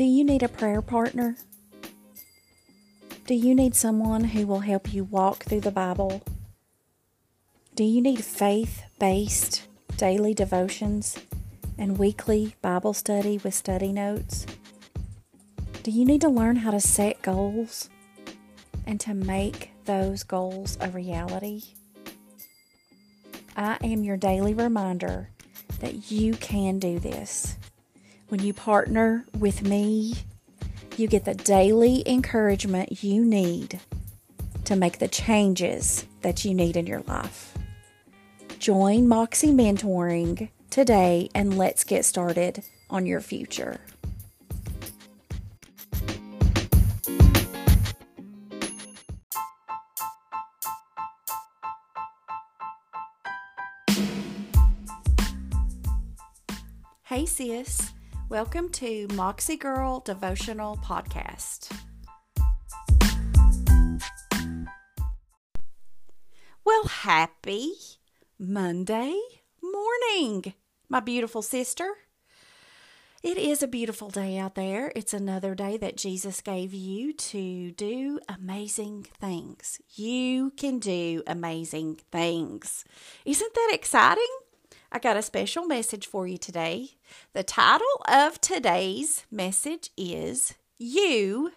Do you need a prayer partner? Do you need someone who will help you walk through the Bible? Do you need faith based daily devotions and weekly Bible study with study notes? Do you need to learn how to set goals and to make those goals a reality? I am your daily reminder that you can do this. When you partner with me, you get the daily encouragement you need to make the changes that you need in your life. Join Moxie Mentoring today and let's get started on your future. Hey, sis. Welcome to Moxie Girl Devotional Podcast. Well, happy Monday morning, my beautiful sister. It is a beautiful day out there. It's another day that Jesus gave you to do amazing things. You can do amazing things. Isn't that exciting? I got a special message for you today. The title of today's message is You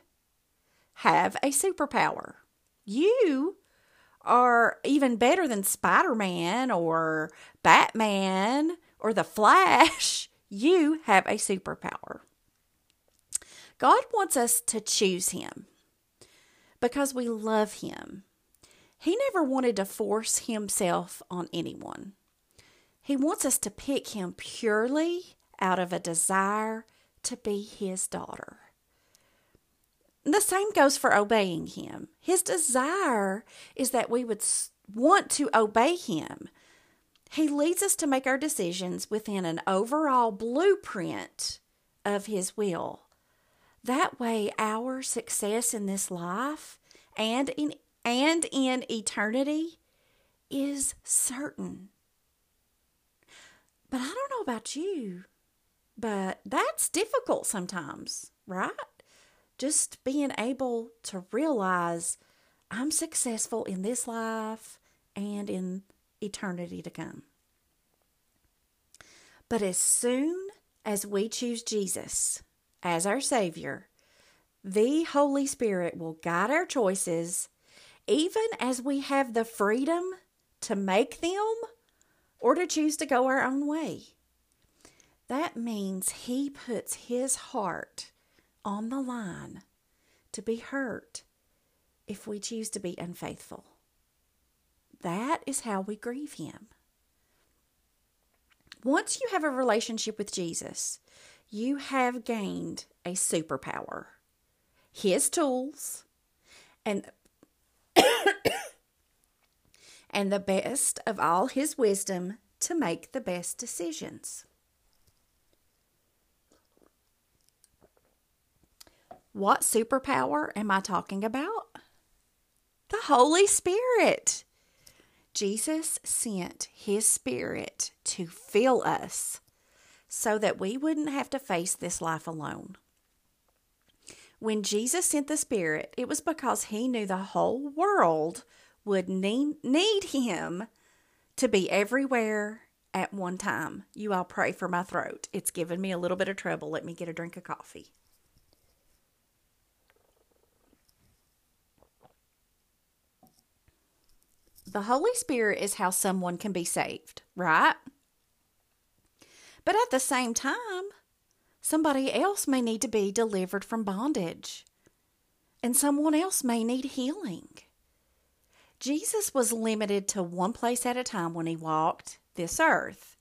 Have a Superpower. You are even better than Spider Man or Batman or The Flash. You have a superpower. God wants us to choose Him because we love Him. He never wanted to force Himself on anyone. He wants us to pick Him purely out of a desire to be His daughter. The same goes for obeying Him. His desire is that we would want to obey Him. He leads us to make our decisions within an overall blueprint of His will. That way, our success in this life and in, and in eternity is certain. But I don't know about you, but that's difficult sometimes, right? Just being able to realize I'm successful in this life and in eternity to come. But as soon as we choose Jesus as our Savior, the Holy Spirit will guide our choices, even as we have the freedom to make them or to choose to go our own way. That means He puts His heart on the line to be hurt if we choose to be unfaithful. That is how we grieve Him. Once you have a relationship with Jesus, you have gained a superpower. His tools and and the best of all his wisdom to make the best decisions. What superpower am I talking about? The Holy Spirit. Jesus sent his Spirit to fill us so that we wouldn't have to face this life alone. When Jesus sent the Spirit, it was because he knew the whole world would need, need him to be everywhere at one time. You all pray for my throat. It's given me a little bit of trouble. Let me get a drink of coffee. The Holy Spirit is how someone can be saved, right? But at the same time, somebody else may need to be delivered from bondage, and someone else may need healing. Jesus was limited to one place at a time when he walked this earth,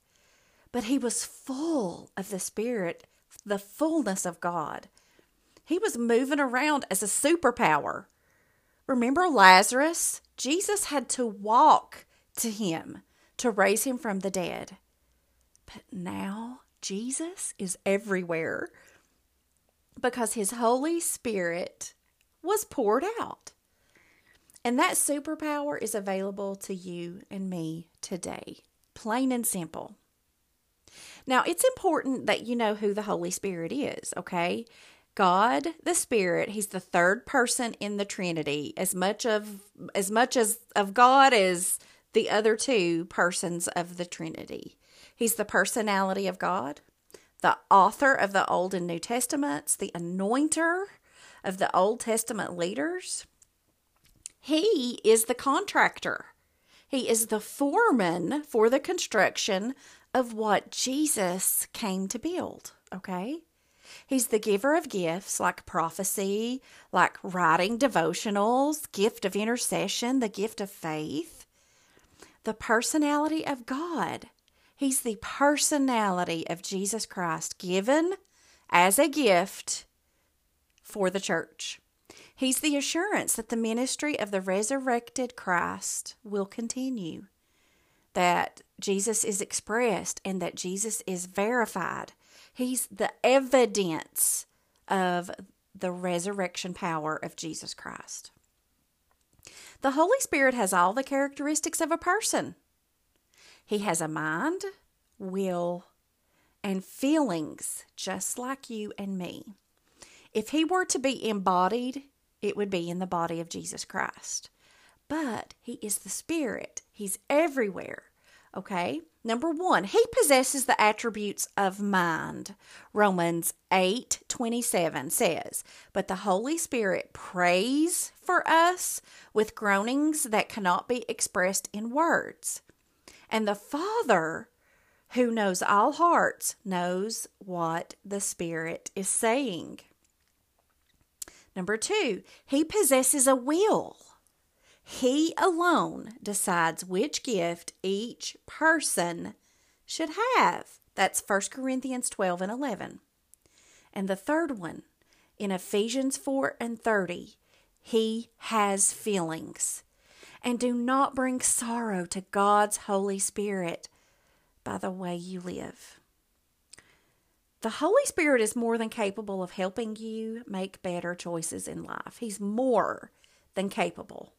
but he was full of the Spirit, the fullness of God. He was moving around as a superpower. Remember Lazarus? Jesus had to walk to him to raise him from the dead. But now Jesus is everywhere because his Holy Spirit was poured out. And that superpower is available to you and me today, plain and simple. Now, it's important that you know who the Holy Spirit is, okay? God the Spirit, he's the third person in the Trinity, as much of as much as of God as the other two persons of the Trinity. He's the personality of God, the author of the Old and New Testaments, the anointer of the Old Testament leaders. He is the contractor. He is the foreman for the construction of what Jesus came to build, okay? He's the giver of gifts like prophecy, like writing devotionals, gift of intercession, the gift of faith, the personality of God. He's the personality of Jesus Christ given as a gift for the church. He's the assurance that the ministry of the resurrected Christ will continue, that Jesus is expressed and that Jesus is verified. He's the evidence of the resurrection power of Jesus Christ. The Holy Spirit has all the characteristics of a person. He has a mind, will, and feelings just like you and me. If he were to be embodied, it would be in the body of Jesus Christ. But he is the Spirit, he's everywhere. Okay? Number one, he possesses the attributes of mind. Romans 8 27 says, But the Holy Spirit prays for us with groanings that cannot be expressed in words. And the Father, who knows all hearts, knows what the Spirit is saying. Number two, he possesses a will. He alone decides which gift each person should have. That's 1 Corinthians 12 and 11. And the third one, in Ephesians 4 and 30, he has feelings. And do not bring sorrow to God's Holy Spirit by the way you live. The Holy Spirit is more than capable of helping you make better choices in life. He's more than capable.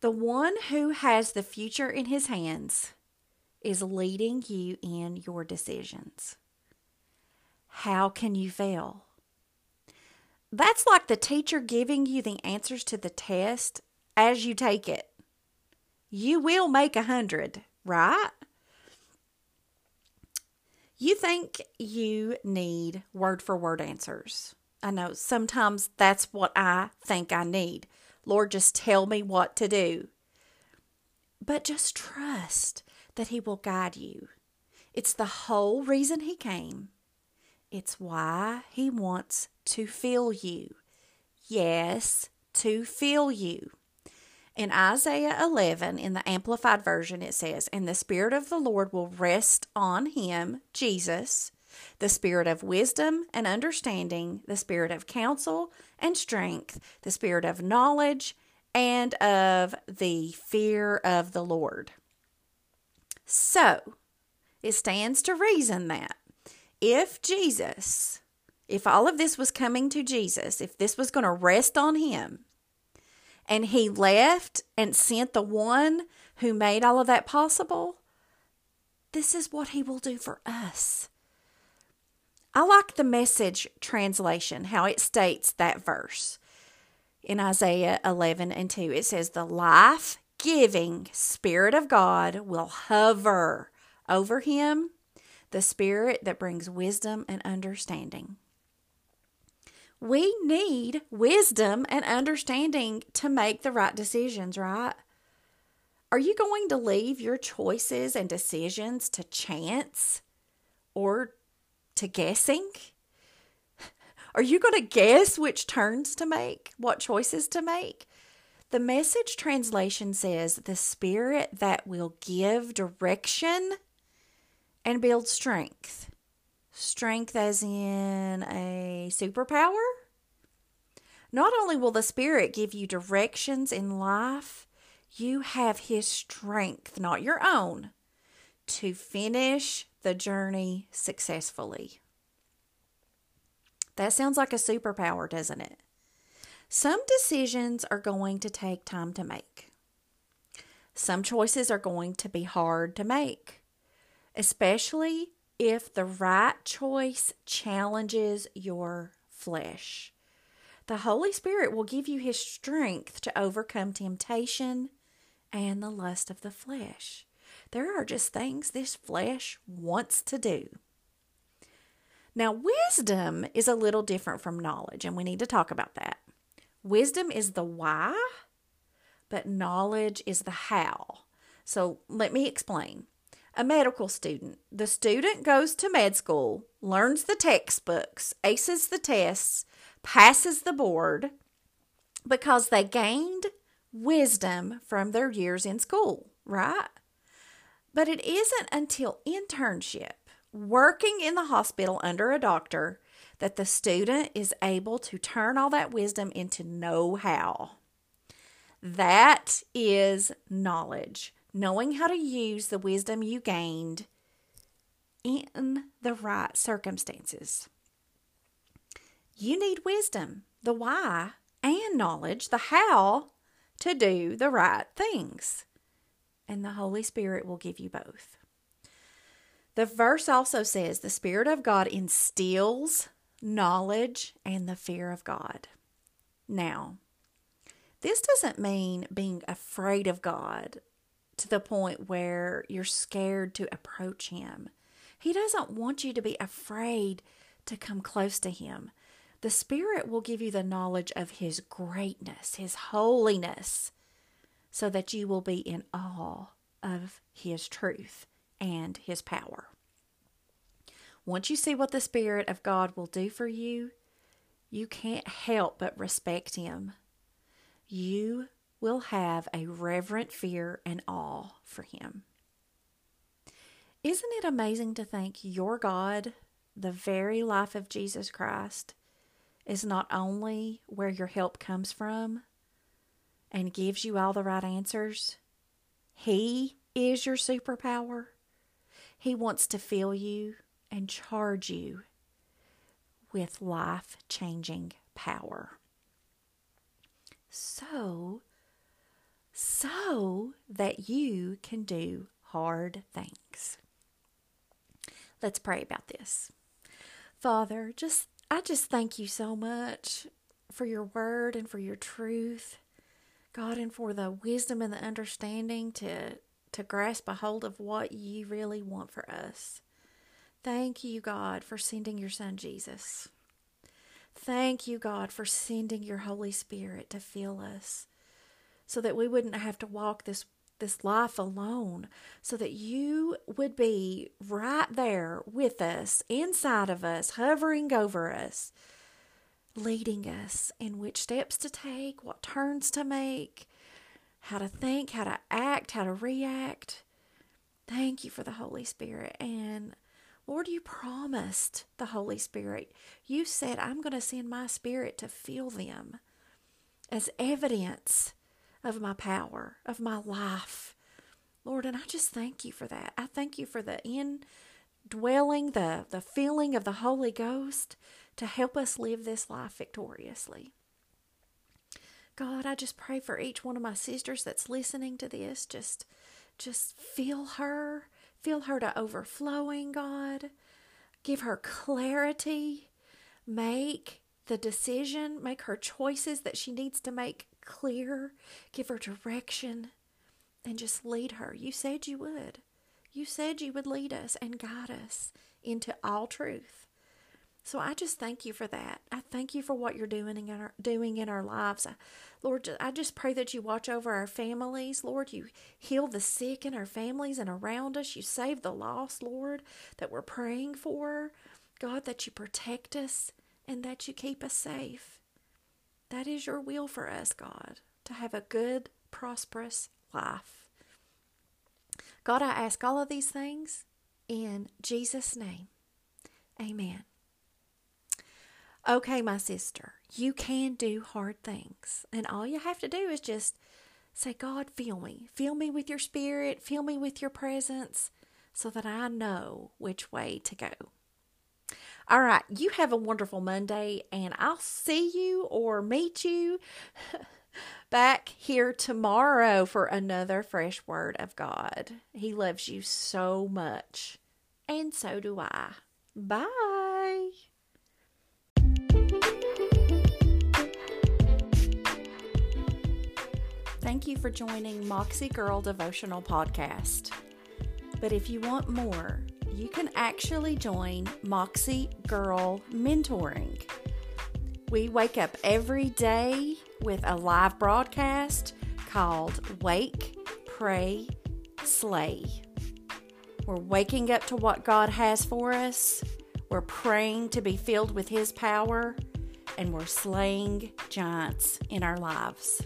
The one who has the future in his hands is leading you in your decisions. How can you fail? That's like the teacher giving you the answers to the test as you take it. You will make a hundred, right? You think you need word for word answers. I know sometimes that's what I think I need. Lord, just tell me what to do. But just trust that He will guide you. It's the whole reason He came. It's why He wants to fill you. Yes, to fill you. In Isaiah 11, in the Amplified Version, it says, And the Spirit of the Lord will rest on him, Jesus, the Spirit of wisdom and understanding, the Spirit of counsel and strength, the Spirit of knowledge, and of the fear of the Lord. So, it stands to reason that if Jesus, if all of this was coming to Jesus, if this was going to rest on him, and he left and sent the one who made all of that possible, this is what he will do for us. I like the message translation, how it states that verse in Isaiah 11 and 2. It says, The life giving Spirit of God will hover over him, the Spirit that brings wisdom and understanding. We need wisdom and understanding to make the right decisions, right? Are you going to leave your choices and decisions to chance or to guessing? Are you going to guess which turns to make, what choices to make? The message translation says the spirit that will give direction and build strength. Strength, as in a superpower? Not only will the Spirit give you directions in life, you have His strength, not your own, to finish the journey successfully. That sounds like a superpower, doesn't it? Some decisions are going to take time to make. Some choices are going to be hard to make, especially if the right choice challenges your flesh. The Holy Spirit will give you His strength to overcome temptation and the lust of the flesh. There are just things this flesh wants to do. Now, wisdom is a little different from knowledge, and we need to talk about that. Wisdom is the why, but knowledge is the how. So, let me explain. A medical student. The student goes to med school, learns the textbooks, aces the tests, passes the board because they gained wisdom from their years in school, right? But it isn't until internship, working in the hospital under a doctor, that the student is able to turn all that wisdom into know how. That is knowledge, knowing how to use the wisdom you gained in the right circumstances. You need wisdom, the why, and knowledge, the how, to do the right things. And the Holy Spirit will give you both. The verse also says the Spirit of God instills knowledge and the fear of God. Now, this doesn't mean being afraid of God to the point where you're scared to approach Him. He doesn't want you to be afraid to come close to Him. The Spirit will give you the knowledge of His greatness, His holiness, so that you will be in awe of His truth and His power. Once you see what the Spirit of God will do for you, you can't help but respect Him. You will have a reverent fear and awe for Him. Isn't it amazing to think your God, the very life of Jesus Christ, is not only where your help comes from and gives you all the right answers, He is your superpower. He wants to fill you and charge you with life changing power. So, so that you can do hard things. Let's pray about this. Father, just I just thank you so much for your word and for your truth. God, and for the wisdom and the understanding to to grasp a hold of what you really want for us. Thank you, God, for sending your son Jesus. Thank you, God, for sending your Holy Spirit to fill us so that we wouldn't have to walk this this life alone so that you would be right there with us, inside of us, hovering over us, leading us in which steps to take, what turns to make, how to think, how to act, how to react. Thank you for the Holy Spirit. And Lord, you promised the Holy Spirit. You said, I'm going to send my Spirit to fill them as evidence of my power, of my life. Lord, and I just thank you for that. I thank you for the indwelling, the, the feeling of the Holy Ghost to help us live this life victoriously. God, I just pray for each one of my sisters that's listening to this. Just just feel her, feel her to overflowing, God. Give her clarity. Make the decision, make her choices that she needs to make clear, give her direction, and just lead her. You said you would. You said you would lead us and guide us into all truth. So I just thank you for that. I thank you for what you're doing in our doing in our lives. Lord, I just pray that you watch over our families. Lord, you heal the sick in our families and around us. You save the lost, Lord, that we're praying for. God, that you protect us and that you keep us safe. That is your will for us, God, to have a good, prosperous life. God, I ask all of these things in Jesus' name. Amen. Okay, my sister, you can do hard things. And all you have to do is just say, God, fill me. Fill me with your spirit. Fill me with your presence so that I know which way to go. All right. You have a wonderful Monday, and I'll see you or meet you back here tomorrow for another fresh word of God. He loves you so much, and so do I. Bye. Thank you for joining Moxie Girl Devotional Podcast. But if you want more, you can actually join Moxie Girl Mentoring. We wake up every day with a live broadcast called Wake, Pray, Slay. We're waking up to what God has for us, we're praying to be filled with His power, and we're slaying giants in our lives.